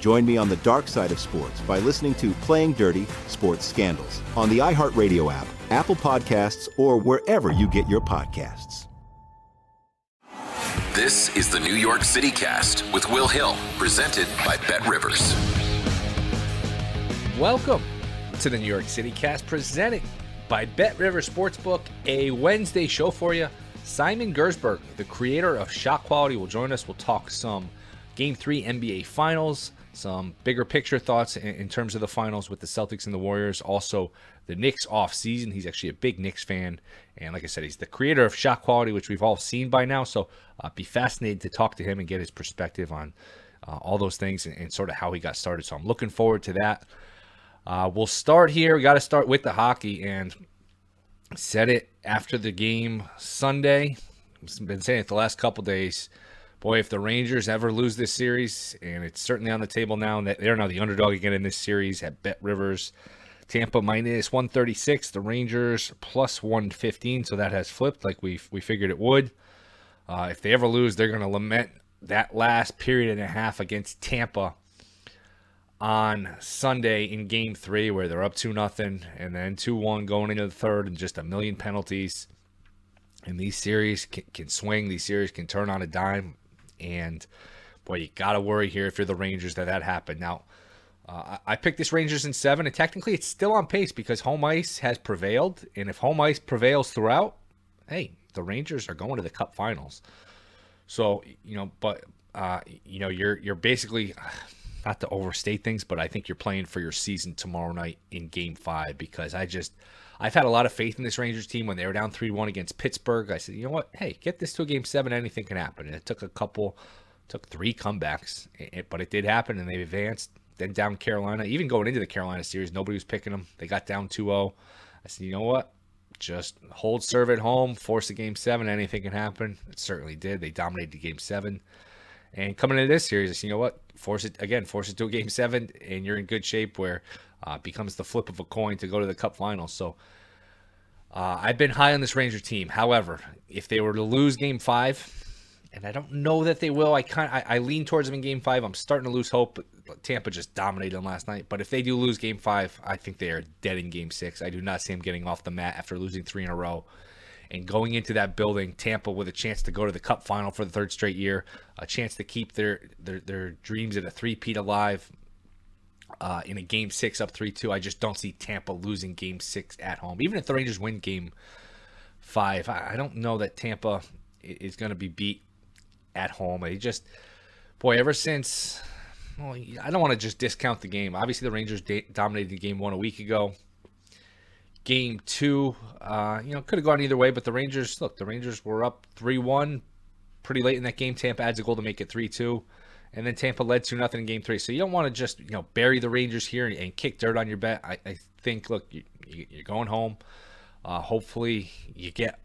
Join me on the dark side of sports by listening to Playing Dirty Sports Scandals on the iHeartRadio app, Apple Podcasts, or wherever you get your podcasts. This is the New York City Cast with Will Hill, presented by Bet Rivers. Welcome to the New York City Cast, presented by Bet Rivers Sportsbook, a Wednesday show for you. Simon Gerszberg, the creator of Shot Quality, will join us. We'll talk some Game 3 NBA Finals, some bigger picture thoughts in, in, terms of the finals with the Celtics and the Warriors. Also, the Knicks off season. He's actually a big Knicks fan, and like I said, he's the creator of Shot Quality, which we've all seen by now. So, uh, be fascinated to talk to him and get his perspective on uh, all those things and, and, sort of how he got started. So, I'm looking forward to that. Uh, we'll start here. We got to start with the hockey, and said it after the game Sunday. Been saying it the last couple days boy, if the Rangers ever lose this series, and it's certainly on the table now, that they're now the underdog again in this series at Bet Rivers. Tampa minus 136, the Rangers plus 115, so that has flipped like we we figured it would. Uh, if they ever lose, they're going to lament that last period and a half against Tampa on Sunday in Game Three, where they're up two nothing and then two one going into the third, and just a million penalties. And these series can, can swing. These series can turn on a dime. And boy, you got to worry here if you're the Rangers that that happened. Now, uh, I picked this Rangers in seven, and technically it's still on pace because home ice has prevailed. And if home ice prevails throughout, hey, the Rangers are going to the Cup Finals. So you know, but uh, you know, you're you're basically not to overstate things, but I think you're playing for your season tomorrow night in Game Five because I just I've had a lot of faith in this Rangers team when they were down 3 1 against Pittsburgh. I said, you know what? Hey, get this to a game seven. Anything can happen. And it took a couple, took three comebacks, but it did happen and they advanced. Then down Carolina. Even going into the Carolina series, nobody was picking them. They got down 2 0. I said, you know what? Just hold serve at home, force a game seven. Anything can happen. It certainly did. They dominated the game seven. And coming into this series, I said, you know what? Force it again, force it to a game seven, and you're in good shape where uh, becomes the flip of a coin to go to the Cup final. So uh, I've been high on this Ranger team. However, if they were to lose Game Five, and I don't know that they will, I kind I, I lean towards them in Game Five. I'm starting to lose hope. Tampa just dominated them last night, but if they do lose Game Five, I think they are dead in Game Six. I do not see them getting off the mat after losing three in a row. And going into that building, Tampa with a chance to go to the Cup final for the third straight year, a chance to keep their their, their dreams at a three-peat alive uh, in a game six up 3 2. I just don't see Tampa losing game six at home. Even if the Rangers win game five, I, don't know that Tampa is going to be beat at home. They just, boy, ever since well, I don't want to just discount the game. Obviously, the Rangers dominated the game one a week ago. Game two, uh, you know, could have gone either way, but the Rangers, look, the Rangers were up 3 1 pretty late in that game. Tampa adds a goal to make it 3 2. And then Tampa led 2 nothing in game three. So you don't want to just, you know, bury the Rangers here and, and kick dirt on your bet. I, I think, look, you, are going home. Uh, hopefully you get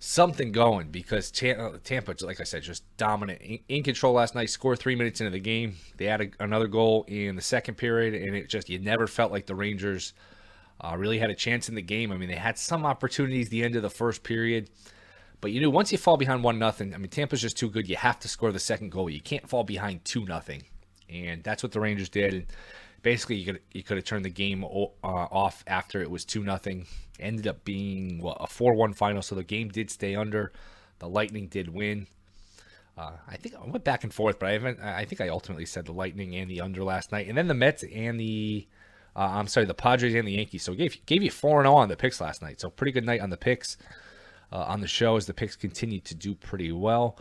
something going because uh, Tampa, like I said, just dominant in control last night. Scored three minutes into the game. They had another goal in the second period, and it just you never felt like the Rangers uh, really had a chance in the game. I mean, they had some opportunities the end of the first period, but you know, once you fall behind one nothing. I mean, Tampa's just too good. You have to score the second goal. You can't fall behind two nothing, and that's what the Rangers did. And basically, you could you could have turned the game uh, off after it was two nothing ended up being what, a 4 1 final, so the game did stay under. The Lightning did win. Uh, I think I went back and forth, but I haven't. I think I ultimately said the Lightning and the under last night, and then the Mets and the. Uh, I'm sorry, the Padres and the Yankees. So gave gave you four and zero oh on the picks last night. So pretty good night on the picks. Uh, on the show as the picks continue to do pretty well.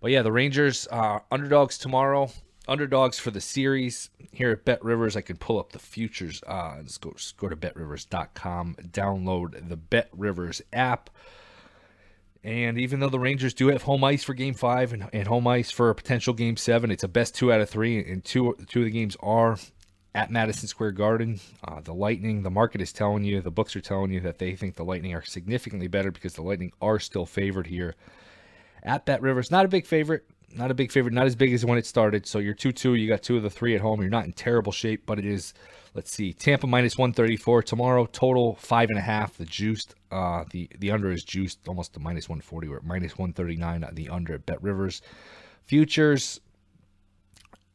But yeah, the Rangers are underdogs tomorrow underdogs for the series here at Bet Rivers. I can pull up the futures. Uh, let's go, go to betrivers.com, download the Bet Rivers app. And even though the Rangers do have home ice for Game Five and, and home ice for a potential Game Seven, it's a best two out of three, and two two of the games are at Madison Square Garden. Uh, the Lightning, the market is telling you, the books are telling you that they think the Lightning are significantly better because the Lightning are still favored here at Bet Rivers. Not a big favorite, not a big favorite, not as big as when it started. So you're 2 2. You got two of the three at home. You're not in terrible shape, but it is, let's see, Tampa minus 134 tomorrow, total five and a half. The juiced, uh, the, the under is juiced almost to minus 140. We're at minus 139 the under at Bet Rivers. Futures,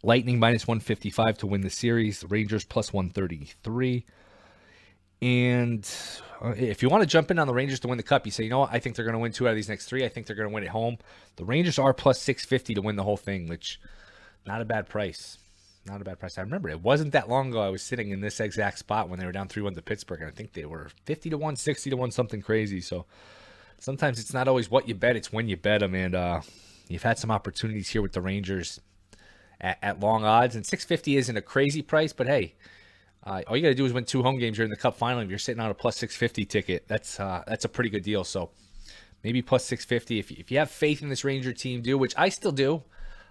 Lightning minus 155 to win the series, Rangers plus 133. And uh, if you want to jump in on the Rangers to win the cup, you say, you know what? I think they're going to win two out of these next three. I think they're going to win at home. The Rangers are plus 650 to win the whole thing, which not a bad price. Not a bad price. I remember it wasn't that long ago I was sitting in this exact spot when they were down 3 1 to Pittsburgh, and I think they were 50 to 1, 60 to 1, something crazy. So sometimes it's not always what you bet, it's when you bet them. And uh, you've had some opportunities here with the Rangers at, at long odds, and 650 isn't a crazy price, but hey, uh, all you got to do is win two home games. You're in the Cup final. If you're sitting on a plus 650 ticket, that's uh, that's a pretty good deal. So maybe plus 650 if, if you have faith in this Ranger team, do which I still do.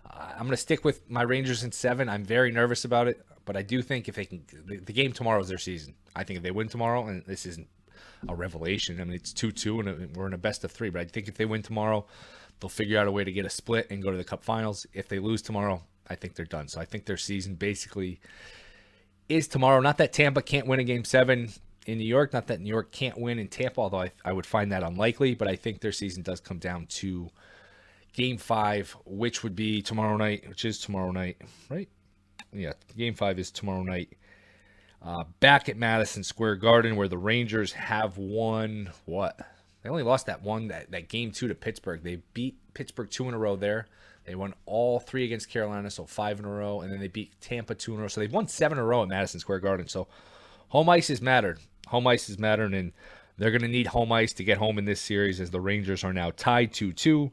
Uh, I'm going to stick with my Rangers in seven. I'm very nervous about it, but I do think if they can, the, the game tomorrow is their season. I think if they win tomorrow, and this isn't a revelation. I mean, it's two two, and we're in a best of three. But I think if they win tomorrow, they'll figure out a way to get a split and go to the Cup Finals. If they lose tomorrow, I think they're done. So I think their season basically is tomorrow. Not that Tampa can't win a game seven in New York. Not that New York can't win in Tampa, although I, I would find that unlikely. But I think their season does come down to game five, which would be tomorrow night, which is tomorrow night, right? Yeah, game five is tomorrow night. Uh, back at Madison Square Garden, where the Rangers have won what? They only lost that one, that, that game two to Pittsburgh. They beat Pittsburgh two in a row there. They won all three against Carolina, so five in a row, and then they beat Tampa two in a row. So they've won seven in a row at Madison Square Garden. So home ice has mattered. Home ice has mattered, and they're going to need home ice to get home in this series as the Rangers are now tied 2 2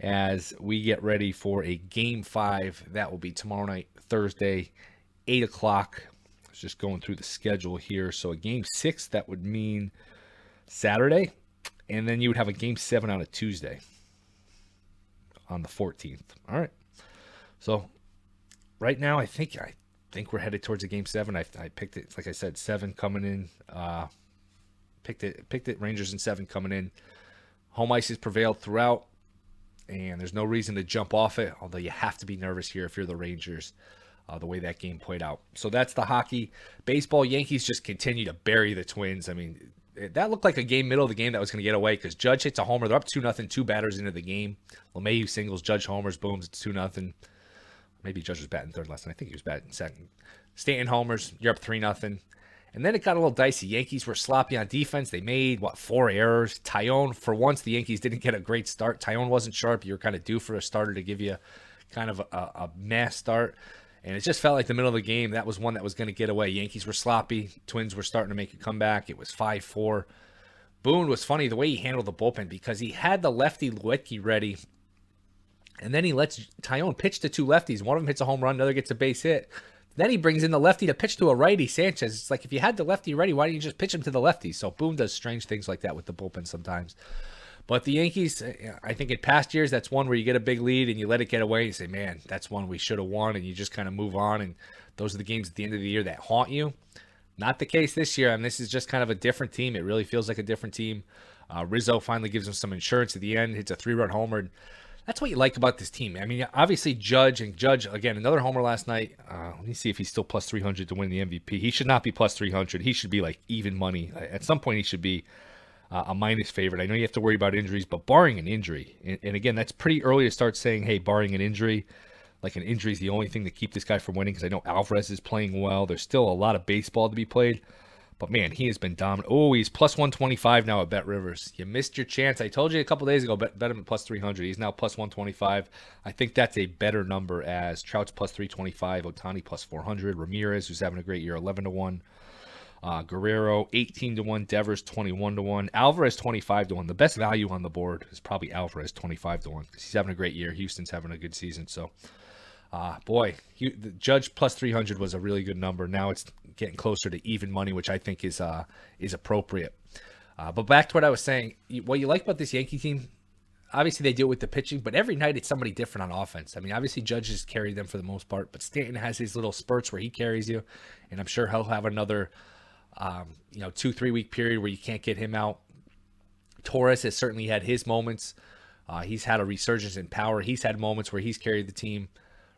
as we get ready for a game five. That will be tomorrow night, Thursday, 8 o'clock. I was just going through the schedule here. So a game six, that would mean Saturday, and then you would have a game seven on a Tuesday on the 14th. All right. So right now, I think I think we're headed towards a game seven. I, I picked it, like I said, seven coming in. Uh, picked it, picked it. Rangers and seven coming in. Home ice has prevailed throughout, and there's no reason to jump off it. Although you have to be nervous here if you're the Rangers. Uh, the way that game played out. So that's the hockey. Baseball, Yankees just continue to bury the Twins. I mean, that looked like a game middle of the game that was going to get away because Judge hits a homer. They're up two nothing, two batters into the game. LeMahieu singles, Judge homers, booms. It's two nothing. Maybe Judge was batting third last night. I think he was batting second. Stanton homers. You're up three nothing. And then it got a little dicey. Yankees were sloppy on defense. They made what four errors. Taillon, for once, the Yankees didn't get a great start. Taillon wasn't sharp. You were kind of due for a starter to give you kind of a, a mass start. And it just felt like the middle of the game, that was one that was going to get away. Yankees were sloppy. Twins were starting to make a comeback. It was 5 4. Boone was funny the way he handled the bullpen because he had the lefty Luetge ready And then he lets Taillon pitch to two lefties. One of them hits a home run, another gets a base hit. Then he brings in the lefty to pitch to a righty, Sanchez. It's like if you had the lefty ready, why don't you just pitch him to the lefty? So Boone does strange things like that with the bullpen sometimes. But the Yankees, I think in past years, that's one where you get a big lead and you let it get away. And you say, man, that's one we should have won. And you just kind of move on. And those are the games at the end of the year that haunt you. Not the case this year. I mean, this is just kind of a different team. It really feels like a different team. Uh, Rizzo finally gives him some insurance at the end, hits a three run homer. That's what you like about this team. I mean, obviously, Judge and Judge, again, another homer last night. Uh, let me see if he's still plus 300 to win the MVP. He should not be plus 300. He should be like even money. At some point, he should be uh, a minus favorite. I know you have to worry about injuries, but barring an injury, and, and, again, that's pretty early to start saying, hey, barring an injury, like an injury is the only thing to keep this guy from winning because I know Alvarez is playing well. There's still a lot of baseball to be played. But man, he has been dominant. Oh, he's plus 125 now at Bet Rivers. You missed your chance. I told you a couple days ago, bet, bet him at plus 300. He's now plus 125. I think that's a better number as Trout's plus 325, Ohtani plus 400, Ramirez, who's having a great year, 11 to 1. Uh, Guerrero 18 to 1, Devers 21 to 1, Alvarez 25 to 1. The best value on the board is probably Alvarez 25 to 1 because he's having a great year. Houston's having a good season. So, uh, boy, he, the Judge plus 300 was a really good number. Now it's getting closer to even money, which I think is uh, is appropriate. Uh, but back to what I was saying, what you like about this Yankee team, obviously they deal with the pitching, but every night it's somebody different on offense. I mean, obviously Judges carry them for the most part, but Stanton has his little spurts where he carries you, and I'm sure he'll have another, um, you know, two three week period where you can't get him out. Torres has certainly had his moments. Uh, he's had a resurgence in power. He's had moments where he's carried the team.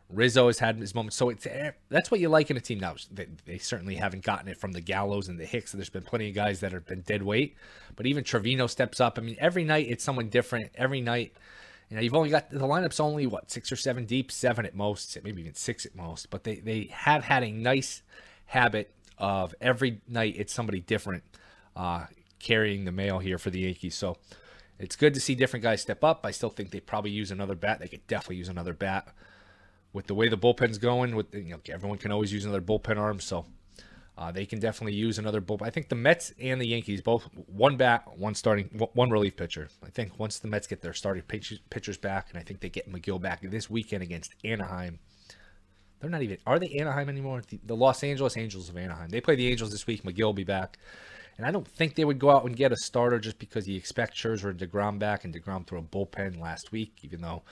Rizzo has had his moments. So it's eh, that's what you like in a team now. They, they, certainly haven't gotten it from the Gallos and the Hicks. There's been plenty of guys that have been dead weight, but even Trevino steps up. I mean, every night it's someone different. Every night, you know, you've only got the lineup's only what six or seven deep, seven at most, maybe even six at most. But they they have had a nice habit of every night it's somebody different uh, carrying the mail here for the Yankees. So it's good to see different guys step up. I still think they probably use another bat. They could definitely use another bat with the way the bullpen's going, with you know everyone can always use another bullpen arm, so uh, they can definitely use another bullpen. I think the Mets and the Yankees both one bat, one starting, one relief pitcher. I think once the Mets get their starting pitchers back, and I think they get Megill back this weekend against Anaheim. They're not even are they Anaheim anymore? The, the Los Angeles Angels of Anaheim. They play the Angels this week. Megill will be back. And I don't think they would go out and get a starter just because you expect Scherzer and DeGrom back, and DeGrom threw a bullpen last week, even though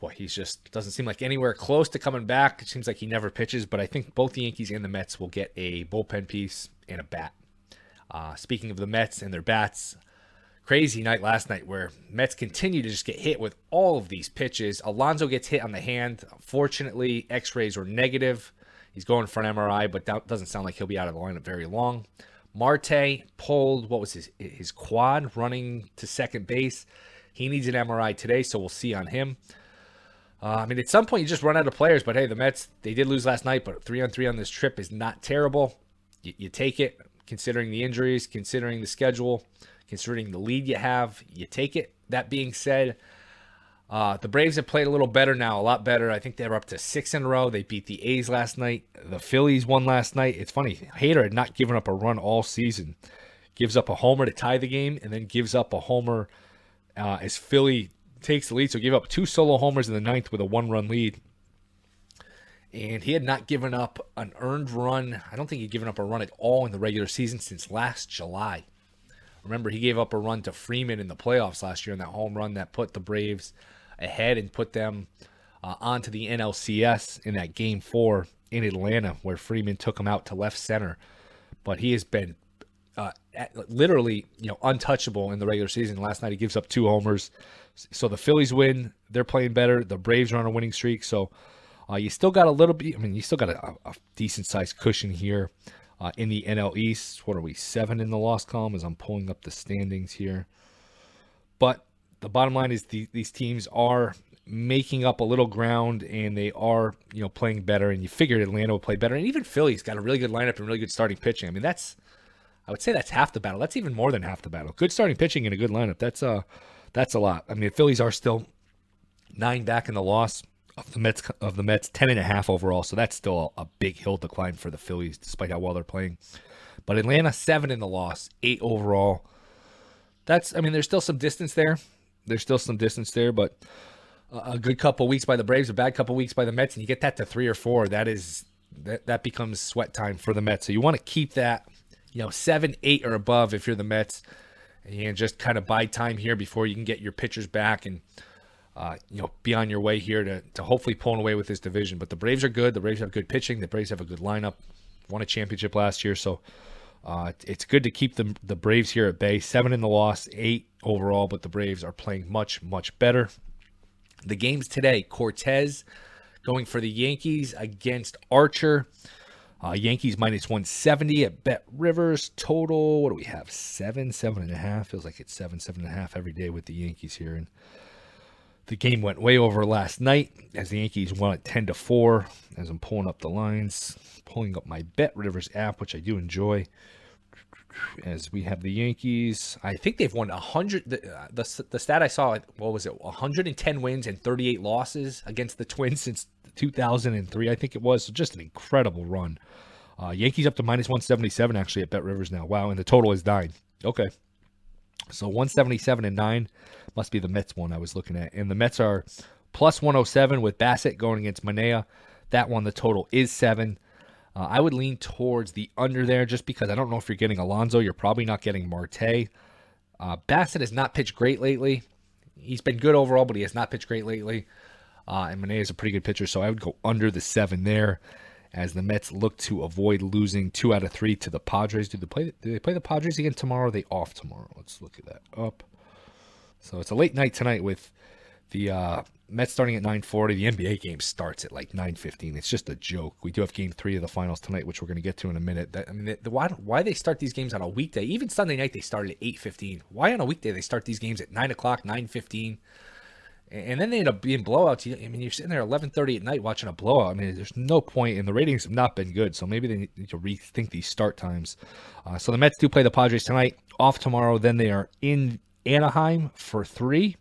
boy, he's just doesn't seem like anywhere close to coming back. It seems like he never pitches, but I think both the Yankees and the Mets will get a bullpen piece and a bat. Uh, speaking of the Mets and their bats, crazy night last night where Mets continue to just get hit with all of these pitches. Alonso gets hit on the hand. Fortunately, X-rays were negative. He's going for an MRI, but that doesn't sound like he'll be out of the lineup very long. Marte pulled what was his his quad running to second base. He needs an MRI today, so we'll see on him. Uh, I mean, at some point you just run out of players. But hey, the Mets they did lose last night, but three on three on this trip is not terrible. You, you take it, considering the injuries, considering the schedule, considering the lead you have. You take it. That being said, uh, the Braves have played a little better now, a lot better. I think they're up to six in a row. They beat the A's last night. The Phillies won last night. It's funny, Hader had not given up a run all season. Gives up a homer to tie the game, and then gives up a homer uh, as Philly takes the lead. So gave up two solo homers in the ninth with a one run lead. And he had not given up an earned run. I don't think he'd given up a run at all in the regular season since last July. Remember, he gave up a run to Freeman in the playoffs last year in that home run that put the Braves ahead and put them uh, onto the NLCS in that game four in Atlanta, where Freeman took him out to left center. But he has been uh, literally, you know, untouchable in the regular season. Last night he gives up two homers. So the Phillies win. They're playing better. The Braves are on a winning streak. So uh, you still got a little bit. I mean, you still got a, a decent sized cushion here uh, in the NL East. What are we? Seven in the loss column as I'm pulling up the standings here. But the bottom line is the, these teams are making up a little ground and they are you know playing better. And you figured Atlanta would play better, and even Philly's got a really good lineup and really good starting pitching. I mean, that's I would say that's half the battle. That's even more than half the battle. Good starting pitching and a good lineup. That's uh that's a lot. I mean, the Phillies are still nine back in the loss of the Mets of the Mets, ten and a half overall. So that's still a, a big hill to climb for the Phillies, despite how well they're playing. But Atlanta seven in the loss, eight overall. That's I mean, there's still some distance there. There's still some distance there, but a good couple weeks by the Braves, a bad couple weeks by the Mets, and you get that to three or four, that is that that becomes sweat time for the Mets. So you want to keep that, you know, seven, eight or above if you're the Mets, and just kind of buy time here before you can get your pitchers back and. Uh, you know, be on your way here to, to hopefully pulling away with this division. But the Braves are good. The Braves have good pitching. The Braves have a good lineup. Won a championship last year, so uh, it's good to keep the the Braves here at bay. Seven in the loss, eight overall, but the Braves are playing much much better. The games today: Cortes going for the Yankees against Archer. Uh, Yankees minus 170 at Bet Rivers. Total, what do we have? Seven, seven and a half. Feels like it's seven, seven and a half every day with the Yankees here. And the game went way over last night as the Yankees won at 10 to 4. As I'm pulling up the lines, pulling up my Bet Rivers app, which I do enjoy. As we have the Yankees, I think they've won 100. The, uh, the, the stat I saw, what was it? 110 wins and 38 losses against the Twins since 2003, I think it was. So just an incredible run. Uh, Yankees up to minus 177 actually at Bet Rivers now. Wow, and the total is nine. Okay. So 177 and 9 must be the Mets one I was looking at. And the Mets are plus 107 with Bassitt going against Manaea. That one, the total is 7. Uh, I would lean towards the under there just because I don't know if you're getting Alonso. You're probably not getting Marte. Uh, Bassitt has not pitched great lately. He's been good overall, but he has not pitched great lately. Uh, and Manaea is a pretty good pitcher, so I would go under the 7 there as the Mets look to avoid losing two out of three to the Padres. Do they play? Do they play the Padres again tomorrow? are they off tomorrow? Let's look at that up. So it's a late night tonight with the uh, Mets starting at 9:40. The NBA game starts at like 9:15. It's just a joke. We do have Game Three of the finals tonight, which we're going to get to in a minute. That, I mean, the, the, why why they start these games on a weekday? Even Sunday night they started at 8:15. Why on a weekday they start these games at 9 o'clock, 9:15? and then they end up being blowouts. I mean, you're sitting there 11:30 at night watching a blowout. I mean, there's no point, and the ratings have not been good. So maybe they need to rethink these start times. Uh, so the Mets do play the Padres tonight, off tomorrow. Then they are in Anaheim for three.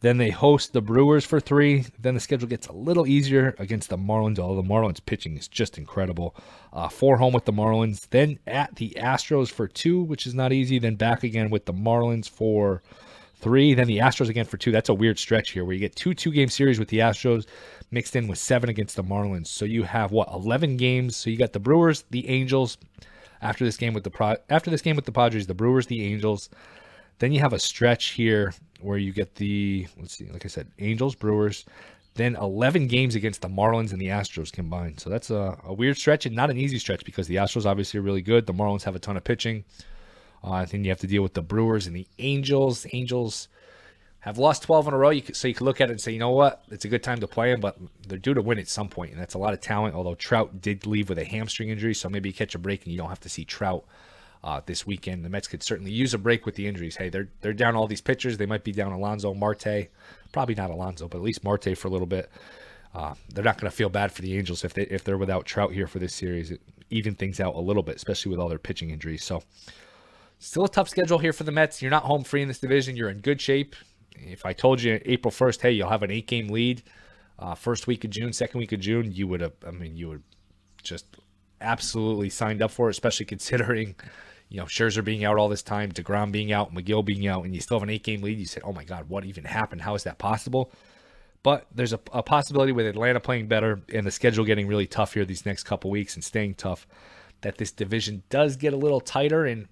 Then they host the Brewers for three. Then the schedule gets a little easier against the Marlins, although the Marlins pitching is just incredible. Uh, four home with the Marlins. Then at the Astros for two, which is not easy. Then back again with the Marlins for three, then the Astros again for two. That's a weird stretch here where you get two two game series with the Astros mixed in with seven against the Marlins. So you have what eleven games. So you got the Brewers, the Angels. After this game with the Pro- after this game with the Padres, the Brewers, the Angels. Then you have a stretch here where you get the let's see, like I said, Angels, Brewers. Then 11 games against the Marlins and the Astros combined. So that's a, a weird stretch and not an easy stretch because the Astros obviously are really good. The Marlins have a ton of pitching. Uh, then you have to deal with the Brewers and the Angels. Angels have lost 12 in a row, you could, so you can look at it and say, you know what, it's a good time to play them, but they're due to win at some point, and that's a lot of talent. Although Trout did leave with a hamstring injury, so maybe you catch a break and you don't have to see Trout uh, this weekend. The Mets could certainly use a break with the injuries. Hey, they're they're down all these pitchers. They might be down Alonso Marte, probably not Alonso, but at least Marte for a little bit. Uh, they're not going to feel bad for the Angels if they if they're without Trout here for this series. It even things out a little bit, especially with all their pitching injuries. So Still a tough schedule here for the Mets. You're not home free in this division. You're in good shape. If I told you April 1st, hey, you'll have an eight game lead, uh, first week of June, second week of June, you would have, I mean, you would just absolutely signed up for it, especially considering, you know, Scherzer being out all this time, DeGrom being out, Megill being out, and you still have an eight game lead. You said, oh my God, what even happened? How is that possible? But there's a, a possibility with Atlanta playing better and the schedule getting really tough here these next couple weeks and staying tough that this division does get a little tighter and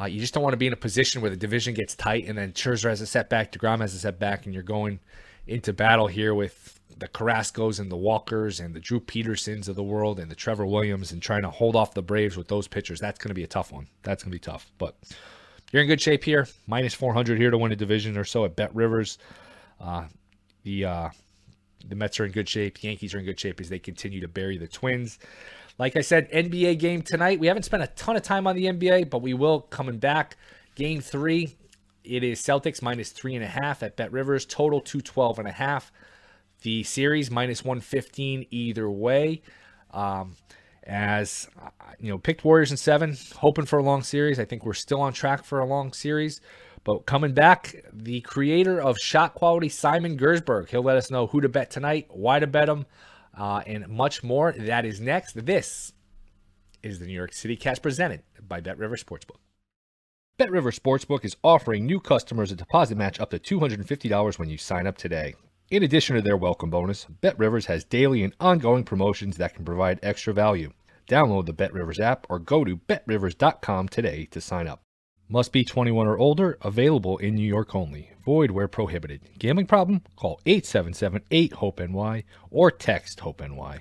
uh, you just don't want to be in a position where the division gets tight and then Scherzer has a setback, DeGrom has a setback, and you're going into battle here with the Carrascos and the Walkers and the Drew Petersons of the world and the Trevor Williams and trying to hold off the Braves with those pitchers. That's going to be a tough one. That's going to be tough. But you're in good shape here. Minus 400 here to win a division or so at Bet Rivers. Uh, the uh, the Mets are in good shape. The Yankees are in good shape as they continue to bury the Twins. Like I said, NBA game tonight. We haven't spent a ton of time on the NBA, but we will coming back. Game three, it is Celtics minus three and a half at Bet Rivers. Total 212 and a half. The series minus 115 either way. Um, as you know, picked Warriors in seven, hoping for a long series. I think we're still on track for a long series. But coming back, the creator of shot quality, Simon Gerszberg, he'll let us know who to bet tonight, why to bet him, uh, and much more. That is next. This is the New York City Cast presented by Bet River Sportsbook. Bet River Sportsbook is offering new customers a deposit match up to $250 when you sign up today. In addition to their welcome bonus, BetRivers has daily and ongoing promotions that can provide extra value. Download the BetRivers app or go to betrivers.com today to sign up. Must be 21 or older, available in New York only. Void where prohibited. Gambling problem? Call 877 8 HOPE NY or text HOPE NY.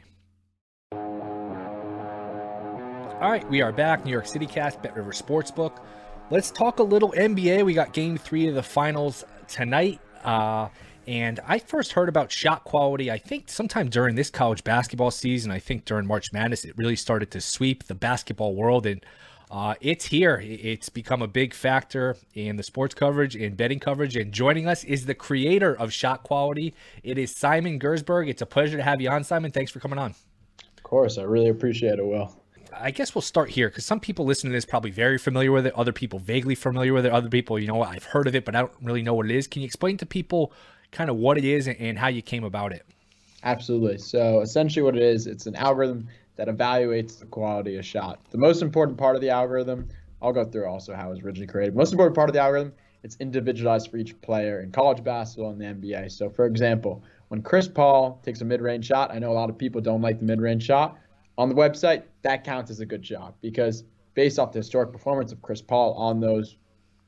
All right, we are back. New York City Cast, Bet River Sportsbook. Let's talk a little NBA. We got game three of the finals tonight. Uh, and I first heard about shot quality, I think, sometime during this college basketball season. I think during March Madness, it really started to sweep the basketball world. And uh, it's here. It's become a big factor in the sports coverage and betting coverage. And joining us is the creator of Shot Quality. It is Simon Gerszberg. It's a pleasure to have you on, Simon. Thanks for coming on. Of course. I really appreciate it, Will. I guess we'll start here because some people listening to this probably very familiar with it. Other people vaguely familiar with it. Other people, you know I've heard of it, but I don't really know what it is. Can you explain to people kind of what it is and how you came about it? Absolutely. So essentially, what it is, it's an algorithm that evaluates the quality of shot. The most important part of the algorithm, I'll go through also how it was originally created. Most important part of the algorithm, it's individualized for each player in college basketball and the NBA. So, for example, when Chris Paul takes a mid-range shot, I know a lot of people don't like the mid-range shot. On the website, that counts as a good shot because based off the historic performance of Chris Paul on those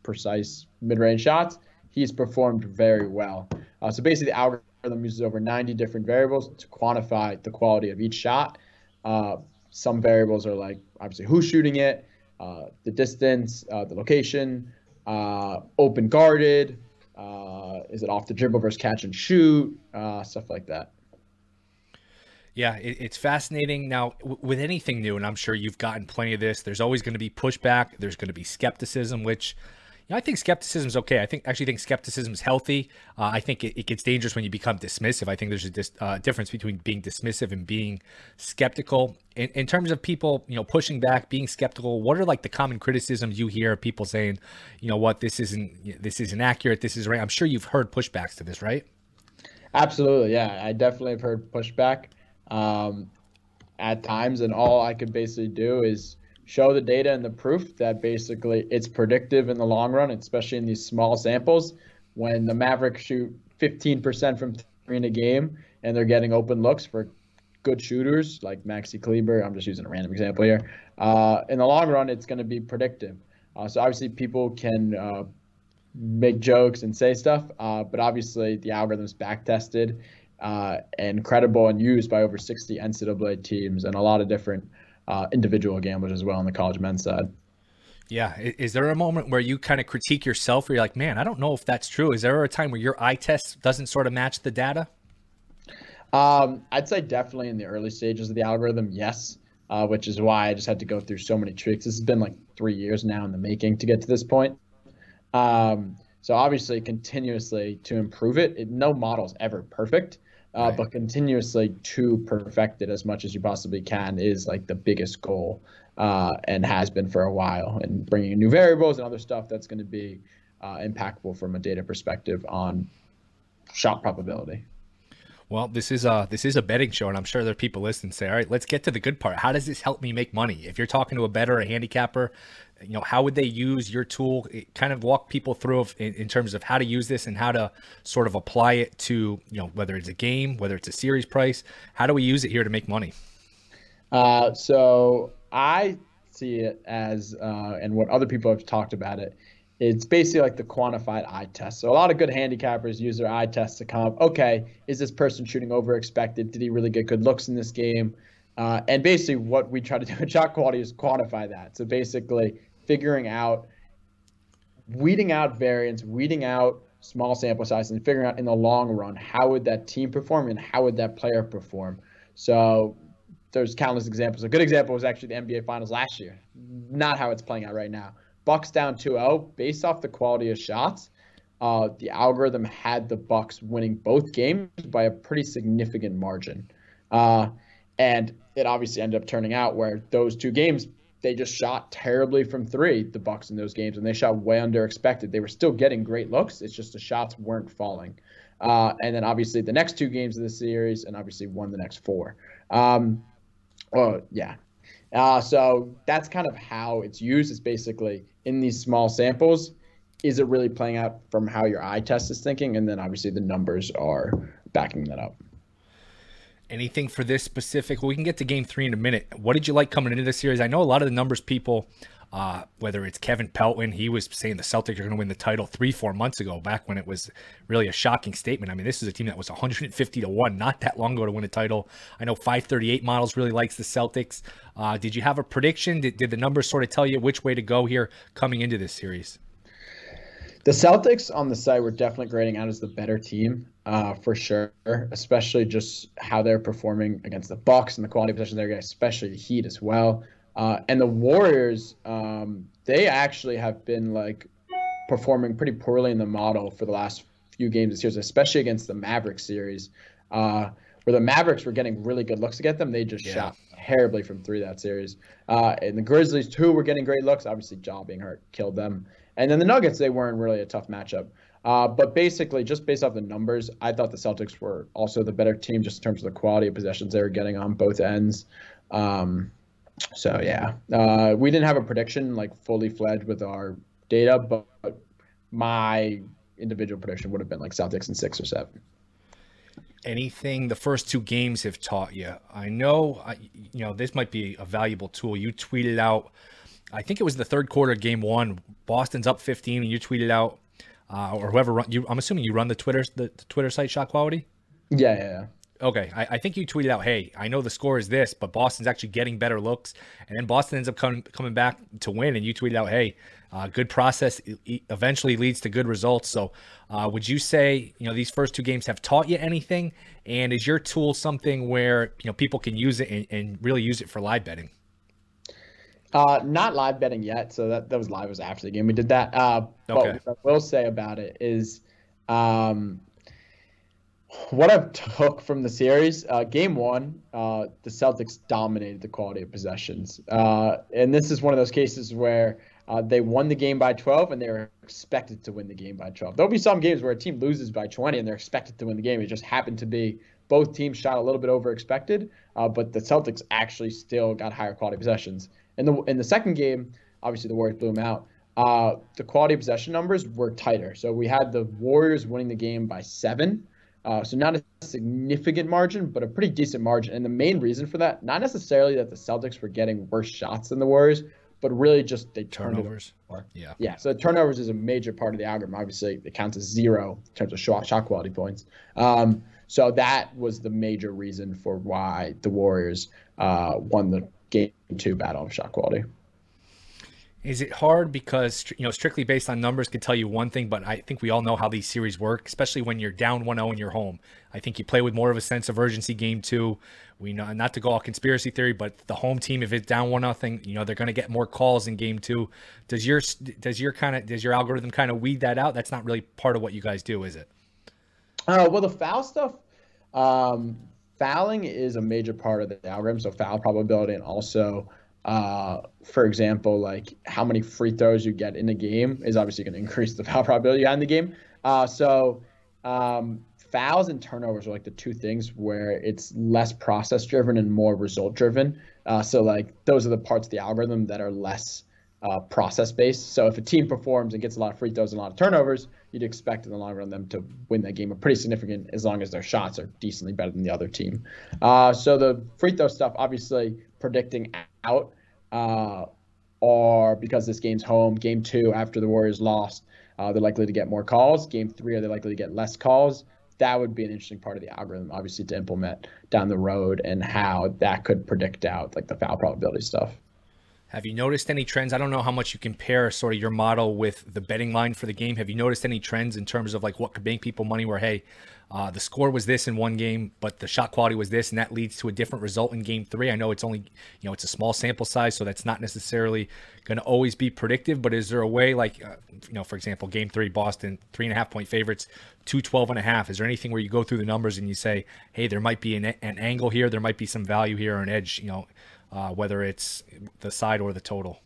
precise mid-range shots, he's performed very well. Uh, so basically, the algorithm uses over 90 different variables to quantify the quality of each shot. Uh, some variables are like obviously who's shooting it, uh, the distance, uh, the location, uh, open guarded, uh, is it off the dribble versus catch and shoot, stuff like that. Yeah, it, it's fascinating. Now, w- with anything new, and I'm sure you've gotten plenty of this, there's always going to be pushback. There's going to be skepticism, which know, I think skepticism is okay. I think actually think skepticism is healthy. Uh, I think it, it, gets dangerous when you become dismissive. I think there's a dis, uh, difference between being dismissive and being skeptical. In, in, terms of people, you know, pushing back, being skeptical, what are like the common criticisms you hear of people saying, you know, what this isn't this isn't accurate, this is right. I'm sure you've heard pushbacks to this, right? Absolutely, yeah. I definitely have heard pushback um, at times, and all I could basically do is show the data and the proof that basically it's predictive in the long run, especially in these small samples. When the Mavericks shoot 15% from three in a game and they're getting open looks for good shooters like Maxi Kleber, I'm just using a random example here. Uh, in the long run, it's going to be predictive. Uh, so obviously, people can uh, make jokes and say stuff, uh, but obviously the algorithm's back tested uh, and credible and used by over 60 NCAA teams and a lot of different uh, individual gamblers as well on the college men's side. Yeah. Is there a moment where you kind of critique yourself where you're like, man, I don't know if that's true? Is there a time where your eye test doesn't sort of match the data? Um, I'd say definitely in the early stages of the algorithm, yes, uh, which is why I just had to go through so many tricks. This has been like three years now in the making to get to this point. Um, so obviously, continuously to improve it, it no model's ever perfect uh, right. but continuously to perfect it as much as you possibly can is like the biggest goal uh, and has been for a while and bringing new variables and other stuff that's going to be uh, impactful from a data perspective on shot probability well, this is a this is a betting show, and I'm sure there are people listening say, "All right, let's get to the good part. How does this help me make money?" If you're talking to a better, a handicapper, you know, how would they use your tool? It kind of walk people through in, in, terms of how to use this and how to sort of apply it to, you know, whether it's a game, whether it's a series price. How do we use it here to make money? Uh, so I see it as, uh, and what other people have talked about it it's basically like the quantified eye test. So a lot of good handicappers use their eye test to come up, okay, is this person shooting over expected? Did he really get good looks in this game? Uh, and basically what we try to do with shot quality is quantify that. So basically figuring out, weeding out variance, weeding out small sample size and figuring out in the long run, how would that team perform and how would that player perform? So there's countless examples. A good example was actually the NBA Finals last year. Not how it's playing out right now. Bucks down 2-0 based off the quality of shots. Uh, the algorithm had the Bucks winning both games by a pretty significant margin, uh, and it obviously ended up turning out where those two games they just shot terribly from three. The Bucks in those games, and they shot way under expected. They were still getting great looks. It's just the shots weren't falling. Uh, and then obviously the next two games of the series, and obviously won the next four. Um, oh yeah, uh, so that's kind of how it's used. Is basically in these small samples, is it really playing out from how your eye test is thinking? And then obviously the numbers are backing that up. Anything for this specific? Well, we can get to game three in a minute. What did you like coming into this series? I know a lot of the numbers people, uh, whether it's Kevin Pelton, he was saying the Celtics are going to win the title three, four months ago, back when it was really a shocking statement. I mean, this is a team that was 150 to one not that long ago to win a title. I know 538 models really likes the Celtics. Uh, did you have a prediction? Did, did the numbers sort of tell you which way to go here coming into this series? The Celtics on the site were definitely grading out as the better team, uh, for sure. Especially just how they're performing against the Bucks and the quality of possession they're getting, especially the Heat as well. Uh, and the Warriors, um, they actually have been like performing pretty poorly in the model for the last few games this year, especially against the Mavericks series, uh, where the Mavericks were getting really good looks to get them. They just yeah. shot terribly from three that series. Uh, and the Grizzlies too were getting great looks. Obviously, Ja being hurt killed them. And then the Nuggets, they weren't really a tough matchup. Uh, but basically, just based off the numbers, I thought the Celtics were also the better team just in terms of the quality of possessions they were getting on both ends. Um, so yeah, uh, we didn't have a prediction like fully fledged with our data, but my individual prediction would have been like Celtics in six or seven. Anything the first two games have taught you? I know, I, you know, this might be a valuable tool. You tweeted out I think it was the third quarter, game one. Boston's up 15, and you tweeted out, uh, or whoever run, you. I'm assuming you run the Twitter the, the Twitter site Shot Quality. Yeah, yeah, yeah. Okay, I, I, think you tweeted out, "Hey, I know the score is this, but Boston's actually getting better looks," and then Boston ends up coming coming back to win, and you tweeted out, "Hey, uh, good process eventually leads to good results." So, uh, would you say you know these first two games have taught you anything? And is your tool something where you know people can use it and, and really use it for live betting? Uh, not live betting yet. So that, that was live was after the game. We did that. Uh, okay. But what I will say about it is, um, what I've took from the series, uh, game one, uh, the Celtics dominated the quality of possessions. Uh, and this is one of those cases where uh, they won the game by 12 and they were expected to win the game by 12. There'll be some games where a team loses by 20 and they're expected to win the game. It just happened to be both teams shot a little bit over expected, uh, but the Celtics actually still got higher quality possessions. In the in the second game, obviously the Warriors blew them out. Uh, the quality possession numbers were tighter. So we had the Warriors winning the game by seven. Uh, so not a significant margin, but a pretty decent margin. And the main reason for that, not necessarily that the Celtics were getting worse shots than the Warriors, but really just they turnovers. Yeah. Yeah. So turnovers is a major part of the algorithm. Obviously, it counts as zero in terms of shot, shot quality points. Um, so that was the major reason for why the Warriors uh, won the game two battle of shot quality. Is it hard because you know strictly based on numbers could tell you one thing, but I think we all know how these series work, especially when you're down 1-0 in your home. I think you play with more of a sense of urgency. Game two, we know not to go all conspiracy theory, but the home team, if it's down one nothing, you know they're going to get more calls in game two. Does your does your kind of does your algorithm kind of weed that out? That's not really part of what you guys do, is it? Uh, well, the foul stuff. Um, fouling is a major part of the algorithm. So foul probability and also, uh, for example, like how many free throws you get in a game is obviously going to increase the foul probability in the game. Uh, so um, fouls and turnovers are like the two things where it's less process driven and more result driven. Uh, so like those are the parts of the algorithm that are less uh, process based. So if a team performs and gets a lot of free throws and a lot of turnovers, you'd expect in the long run them to win that game. A pretty significant as long as their shots are decently better than the other team. Uh, so the free throw stuff, obviously predicting out, uh, or because this game's home, game two after the Warriors lost, uh, they're likely to get more calls. Game three, are they likely to get less calls? That would be an interesting part of the algorithm, obviously, to implement down the road and how that could predict out like the foul probability stuff. Have you noticed any trends? I don't know how much you compare sort of your model with the betting line for the game. Have you noticed any trends in terms of like what could make people money where, hey, uh, the score was this in one game, but the shot quality was this, and that leads to a different result in game three. I know it's only, you know, it's a small sample size, so that's not necessarily going to always be predictive, but is there a way like, uh, you know, for example, game three, Boston, three and a half point favorites, two 12 and a half. Is there anything where you go through the numbers and you say, hey, there might be an, an angle here, there might be some value here or an edge, you know, uh, whether it's the side or the total.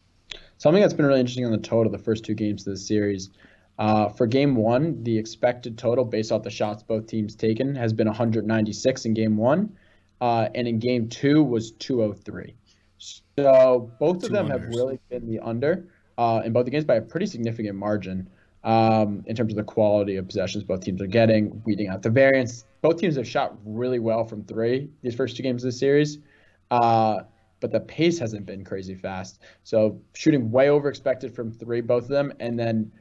Something that's been really interesting on the total the first two games of the series. Uh, for game one, the expected total based off the shots both teams taken has been 196 in game one, uh, and in game two was 203. So both of them unders. have really been the under uh, in both the games by a pretty significant margin. um, in terms of the quality of possessions both teams are getting, weeding out the variance. Both teams have shot really well from three these first two games of the series, uh, but the pace hasn't been crazy fast. So shooting way over expected from three, both of them, and then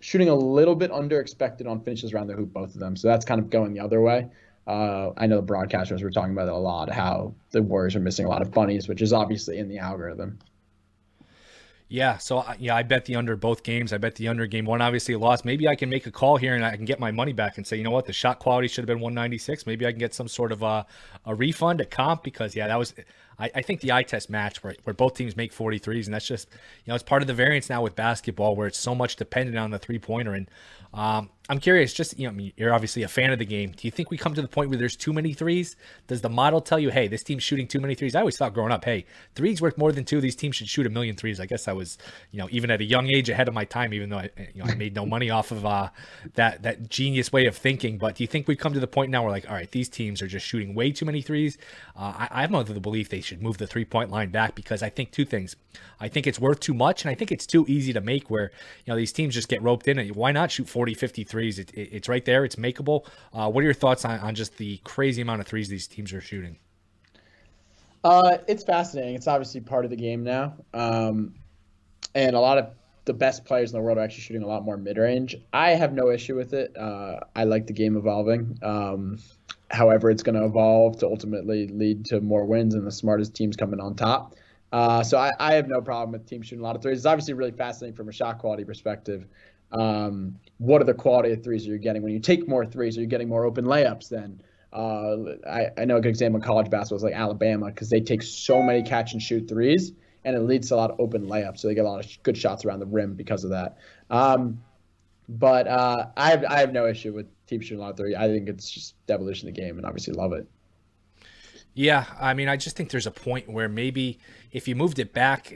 shooting a little bit under expected on finishes around the hoop, both of them. So that's kind of going the other way. Uh, I know the broadcasters were talking about it a lot, how the Warriors are missing a lot of bunnies, which is obviously in the algorithm. Yeah, so yeah, I bet the under both games. I bet the under game one obviously lost. Maybe I can make a call here and I can get my money back and say, you know what, the shot quality should have been 196. Maybe I can get some sort of a, a refund, a comp, because yeah, that was. I, I think the eye test match where, where both teams make 43s, and that's just you know it's part of the variance now with basketball where it's so much dependent on the three pointer. And um, I'm curious, just you know, you're obviously a fan of the game. Do you think we come to the point where there's too many threes? Does the model tell you, hey, this team's shooting too many threes? I always thought growing up, hey, threes worth more than two. These teams should shoot a million threes. I guess I was, you know, even at a young age ahead of my time, even though I, you know, I made no money off of uh, that that genius way of thinking. But do you think we come to the point now where like, all right, these teams are just shooting way too many threes? Uh, I, I'm of the belief they should move the three point line back because I think two things. I think it's worth too much, and I think it's too easy to make where you know these teams just get roped in. And why not shoot 40, 50 threes? It, it, it's right there. It's makeable. Uh, what are your thoughts on, on just the crazy amount of threes these teams are shooting? Uh, it's fascinating. It's obviously part of the game now, um, and a lot of the best players in the world are actually shooting a lot more mid range. I have no issue with it. Uh, I like the game evolving. Um, however, it's going to evolve to ultimately lead to more wins and the smartest teams coming on top. Uh, so I, I, have no problem with teams shooting a lot of threes. It's obviously really fascinating from a shot quality perspective. Um, what are the quality of threes you're getting when you take more threes? Are you getting more open layups then? Uh, I, I know a good example in college basketball is like Alabama because they take so many catch and shoot threes and it leads to a lot of open layups. So they get a lot of good shots around the rim because of that. Um, but uh, I have I have no issue with teams shooting three. I think it's just evolution of the game, and obviously love it. Yeah, I mean, I just think there's a point where maybe if you moved it back,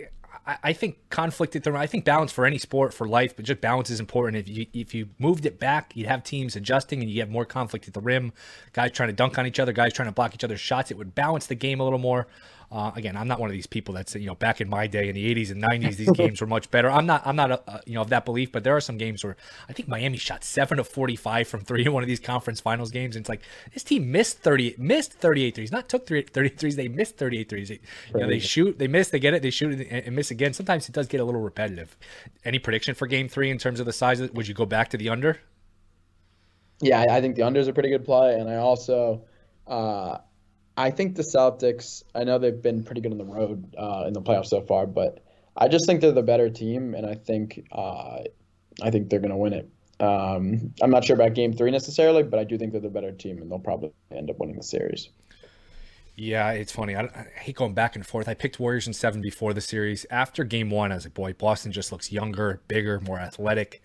I, I think conflict at the rim, I think balance for any sport for life, but just balance is important. If you if you moved it back, you'd have teams adjusting and you have more conflict at the rim, guys trying to dunk on each other, guys trying to block each other's shots. It would balance the game a little more. Uh, again, I'm not one of these people that's you know back in my day in the 80s and 90s these games were much better. I'm not I'm not you know of that belief, but there are some games where I think Miami shot seven of 45 from three in one of these conference finals games, and it's like this team missed 30 missed 38 threes, not took 38 threes, they missed 38 threes. They, you know, they shoot, they miss, they get it, they shoot and, and miss again. Sometimes it does get a little repetitive. Any prediction for Game Three in terms of the size? Of? Would you go back to the under? Yeah, I think the under is a pretty good play, and I also. Uh, I think the Celtics. I know they've been pretty good on the road uh, in the playoffs so far, but I just think they're the better team, and I think uh, I think they're going to win it. Um, I'm not sure about Game Three necessarily, but I do think they're the better team, and they'll probably end up winning the series. Yeah, it's funny. I, I, hate going back and forth. I picked Warriors in seven before the series. After game one, I was like, boy, Boston just looks younger, bigger, more athletic.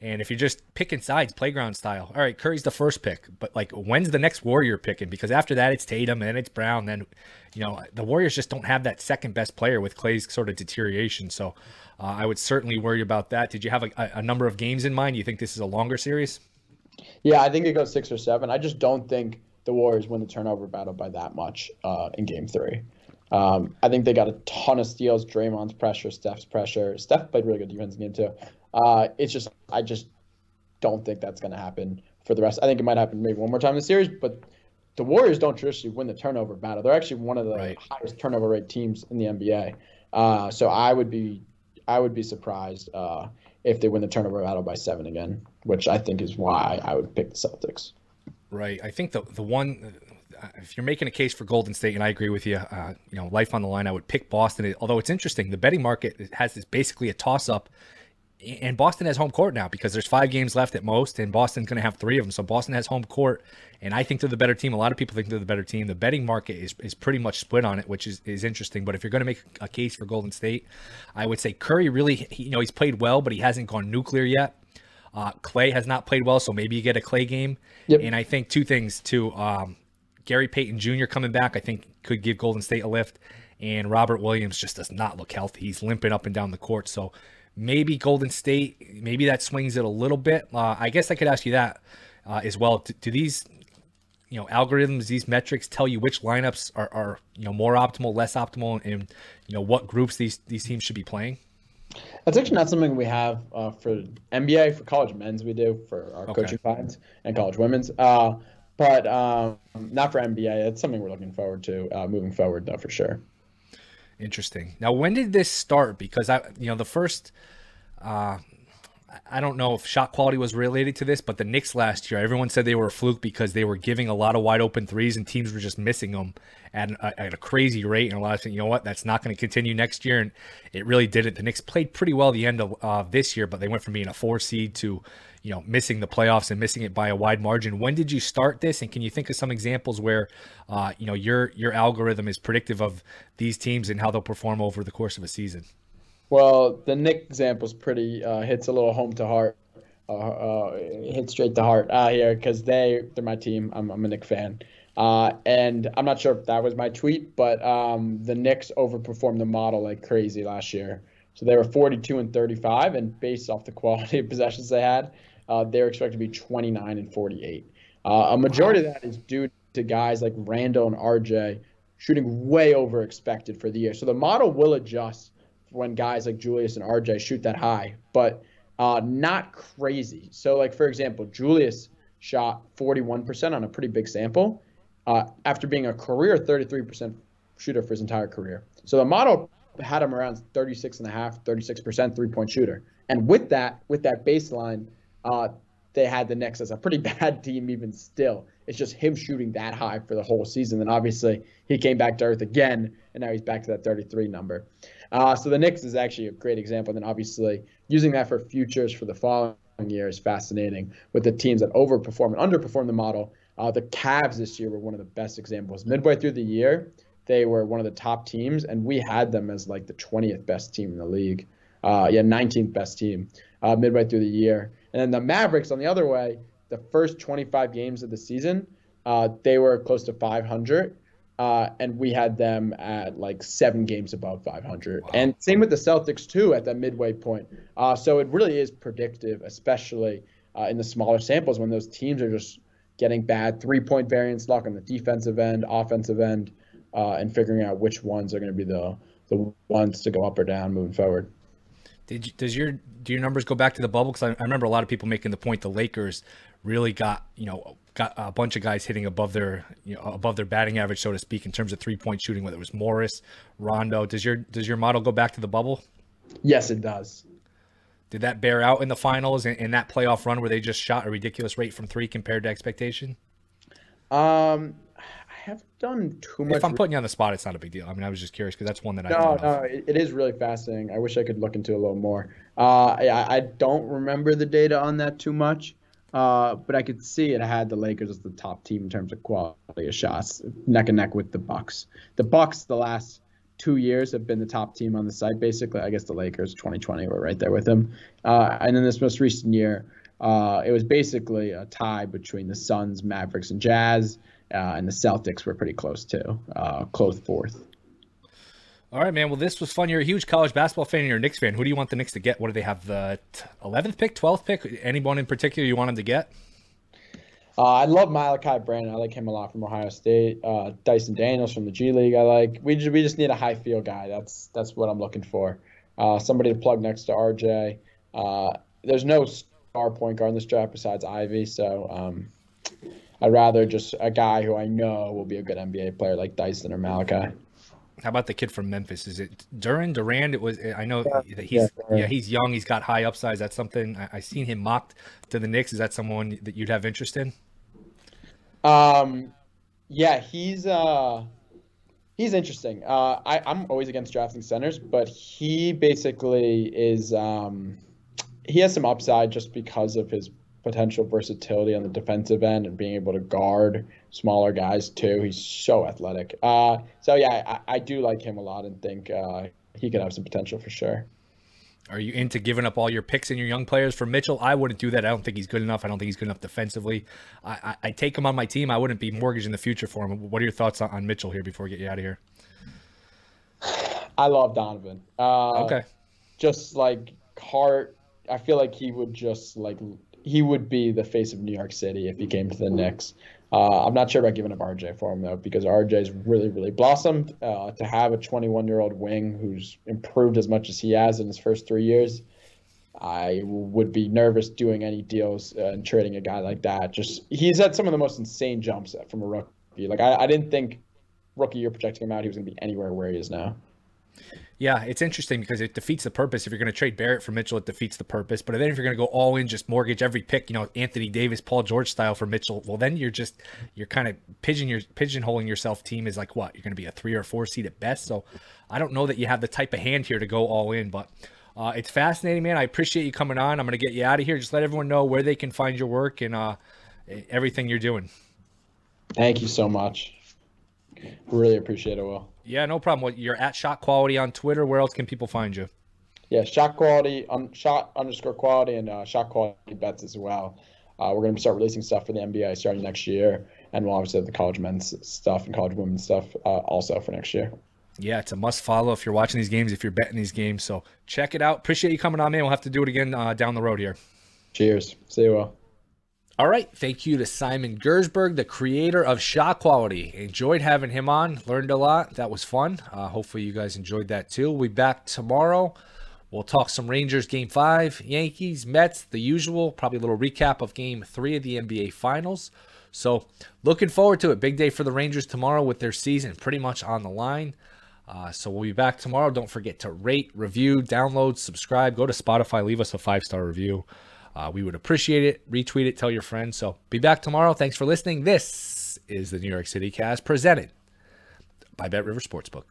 And if you're just picking sides, playground style, all right, Curry's the first pick. But like, when's the next Warrior picking? Because after that, it's Tatum and it's Brown. Then, you know, the Warriors just don't have that second best player with Klay's sort of deterioration. So uh, I would certainly worry about that. Did you have a, a number of games in mind? You think this is a longer series? Yeah, I think it goes six or seven. I just don't think the Warriors win the turnover battle by that much uh, in game three. Um, I think they got a ton of steals. Draymond's pressure, Steph's pressure. Steph played really good defense in game two. Uh, it's just I just don't think that's going to happen for the rest. I think it might happen maybe one more time in the series, but the Warriors don't traditionally win the turnover battle. They're actually one of the right. highest turnover rate teams in the NBA. Uh, so I would be I would be surprised uh, if they win the turnover battle by seven again, which I think is why I would pick the Celtics. Right. I think the the one uh, if you're making a case for Golden State, and I agree with you, uh, you know, life on the line, I would pick Boston. Although it's interesting, the betting market has this basically a toss up and Boston has home court now because there's five games left at most, and Boston's going to have three of them. So Boston has home court, and I think they're the better team. A lot of people think they're the better team. The betting market is, is pretty much split on it, which is, is interesting. But if you're going to make a case for Golden State, I would say Curry really, he, you know, he's played well, but he hasn't gone nuclear yet. Uh, Klay has not played well, so maybe you get a Klay game. Yep. And I think two things too. Um, Gary Payton Jr. coming back, I think could give Golden State a lift. And Robert Williams just does not look healthy. He's limping up and down the court. So maybe Golden State, maybe that swings it a little bit. Uh, I guess I could ask you that uh, as well. Do, do, these, you know, algorithms, these metrics tell you which lineups are, are, you know, more optimal, less optimal, and you know what groups these these teams should be playing? That's actually not something we have uh, for NBA. For college men's, we do for our Okay. coaching clients and college women's. Uh, but um, not for NBA. It's something we're looking forward to uh, moving forward, though, for sure. Interesting. Now, when did this start? Because I, you know, the first, uh, I don't know if shot quality was related to this, but the Knicks last year, everyone said they were a fluke because they were giving a lot of wide open threes and teams were just missing them at, a, at a crazy rate. And a lot of you know what, that's not going to continue next year, and it really didn't. The Knicks played pretty well the end of uh, this year, but they went from being a four seed to you know missing the playoffs and missing it by a wide margin. When did you start this? And can you think of some examples where uh, you know your your algorithm is predictive of these teams and how they'll perform over the course of a season? Well, the Knick example's pretty uh, hits a little home to heart, uh, uh, hits straight to heart uh, here because they they're my team. I'm, I'm a Knick fan, uh, and I'm not sure if that was my tweet, but um, the Knicks overperformed the model like crazy last year. So they were 42 and 35, and based off the quality of possessions they had, uh, they're expected to be 29 and 48. Uh, a majority of that is due to guys like Randle and RJ shooting way over expected for the year. So the model will adjust when guys like Julius and RJ shoot that high, but uh, not crazy. So, like for example, Julius shot 41% on a pretty big sample uh, after being a career 33% shooter for his entire career. So the model had him around 36 and a half, 36% three-point shooter. And with that, with that baseline, uh, they had the Knicks as a pretty bad team even still. It's just him shooting that high for the whole season. And obviously he came back to earth again, and now he's back to that 33 number. Uh, so the Knicks is actually a great example. And then obviously using that for futures for the following year is fascinating with the teams that overperform and underperform the model. Uh, the Cavs this year were one of the best examples. Midway through the year, they were one of the top teams, and we had them as like the 20th best team in the league. Uh, yeah, 19th best team uh, midway through the year. And then the Mavericks, on the other way, the first 25 games of the season, uh, they were close to 500. Uh, and we had them at like seven games above 500. And same with the Celtics, too, at that midway point. Uh, so it really is predictive, especially uh, in the smaller samples when those teams are just getting bad three point variance luck on the defensive end, offensive end, uh, and figuring out which ones are going to be the, the ones to go up or down moving forward. Did you, does your do your numbers go back to the bubble? Because I, I remember a lot of people making the point the Lakers really got you know got a bunch of guys hitting above their you know above their batting average, so to speak, in terms of three point shooting. Whether it was Morris, Rondo, does your does your model go back to the bubble? Yes, it does. Did that bear out in the finals and in that playoff run where they just shot a ridiculous rate from three compared to expectation? Um, haven't done too much. If I'm putting you on the spot, it's not a big deal. I mean, I was just curious because that's one that I No, no, it, it is really fascinating. I wish I could look into it a little more. Uh, I, I don't remember the data on that too much, uh, but I could see it had the Lakers as the top team in terms of quality of shots, neck and neck with the Bucks. The Bucks, the last two years, have been the top team on the site. Basically, I guess the Lakers 2020 were right there with them, uh, and then this most recent year, uh, it was basically a tie between the Suns, Mavericks, and Jazz. Uh, and the Celtics were pretty close too, uh, close fourth. All right, man. Well, this was fun. You're a huge college basketball fan. and You're a Knicks fan. Who do you want the Knicks to get? What do they have? The t- 11th pick, 12th pick? Anyone in particular you want them to get? Uh, I love Malaki Branham. I like him a lot from Ohio State. Uh, Dyson Daniels from the G League. I like. We just, we just need a high field guy. That's that's what I'm looking for. Uh, somebody to plug next to RJ. Uh, there's no star point guard in this draft besides Ivey, so um, I'd rather just a guy who I know will be a good NBA player like Dyson or Malaki. How about the kid from Memphis? Is it Duran Durand? It was. I know that he's yeah, yeah, he's young. He's got high upside. That's something I, I seen him mocked to the Knicks. Is that someone that you'd have interest in? Um, yeah, he's uh, he's interesting. Uh, I I'm always against drafting centers, but he basically is um, he has some upside just because of his potential versatility on the defensive end and being able to guard smaller guys too. He's so athletic. Uh, so yeah, I, I do like him a lot and think uh, he could have some potential for sure. Are you into giving up all your picks and your young players for Mitchell? I wouldn't do that. I don't think he's good enough. I don't think he's good enough defensively. I, I, I take him on my team. I wouldn't be mortgaging the future for him. What are your thoughts on, on Mitchell here before we get you out of here? I love Donovan. Uh, Okay. just like heart i feel like he would just like he would be the face of new york city if he came to the knicks Uh, I'm not sure about giving up RJ for him though, because RJ's really, really blossomed. Uh, to have a 21 year old wing who's improved as much as he has in his first three years, I would be nervous doing any deals uh, and trading a guy like that. Just he's had some of the most insane jumps from a rookie. Like I, I didn't think rookie year projecting him out, he was going to be anywhere where he is now. Yeah, it's interesting because it defeats the purpose. If you're going to trade Barrett for Mitchell, it defeats the purpose. But then if you're going to go all in, just mortgage every pick, you know, Anthony Davis, Paul George style for Mitchell, well, then you're just you're kind of pigeon your pigeonholing yourself. Team is like what you're going to be a three or four seed at best. So I don't know that you have the type of hand here to go all in, but. Uh, it's fascinating, man. I appreciate you coming on. I'm going to get you out of here. Just let everyone know where they can find your work and uh, everything you're doing. Thank you so much. Really appreciate it, Will. Yeah, no problem. You're at Shot Quality on Twitter. Where else can people find you? Yeah, Shot Quality, um, Shot underscore Quality, and uh, Shot Quality Bets as well. Uh, we're going to start releasing stuff for the NBA starting next year, and we'll obviously have the college men's stuff and college women's stuff uh, also for next year. Yeah, it's a must follow if you're watching these games, if you're betting these games. So check it out. Appreciate you coming on, man. We'll have to do it again uh, down the road here. Cheers. See you well. All right. Thank you to Simon Gerszberg, the creator of Shot Quality. Enjoyed having him on. Learned a lot. That was fun. Uh, hopefully, you guys enjoyed that too. We'll be back tomorrow. We'll talk some Rangers game five, Yankees, Mets, the usual. Probably a little recap of game three of the NBA Finals. So, looking forward to it. Big day for the Rangers tomorrow with their season pretty much on the line. Uh, so, we'll be back tomorrow. Don't forget to rate, review, download, subscribe. Go to Spotify, leave us a five star review. Uh, we would appreciate it. Retweet it, tell your friends. So be back tomorrow. Thanks for listening. This is the New York City Cast presented by Bet River Sportsbook.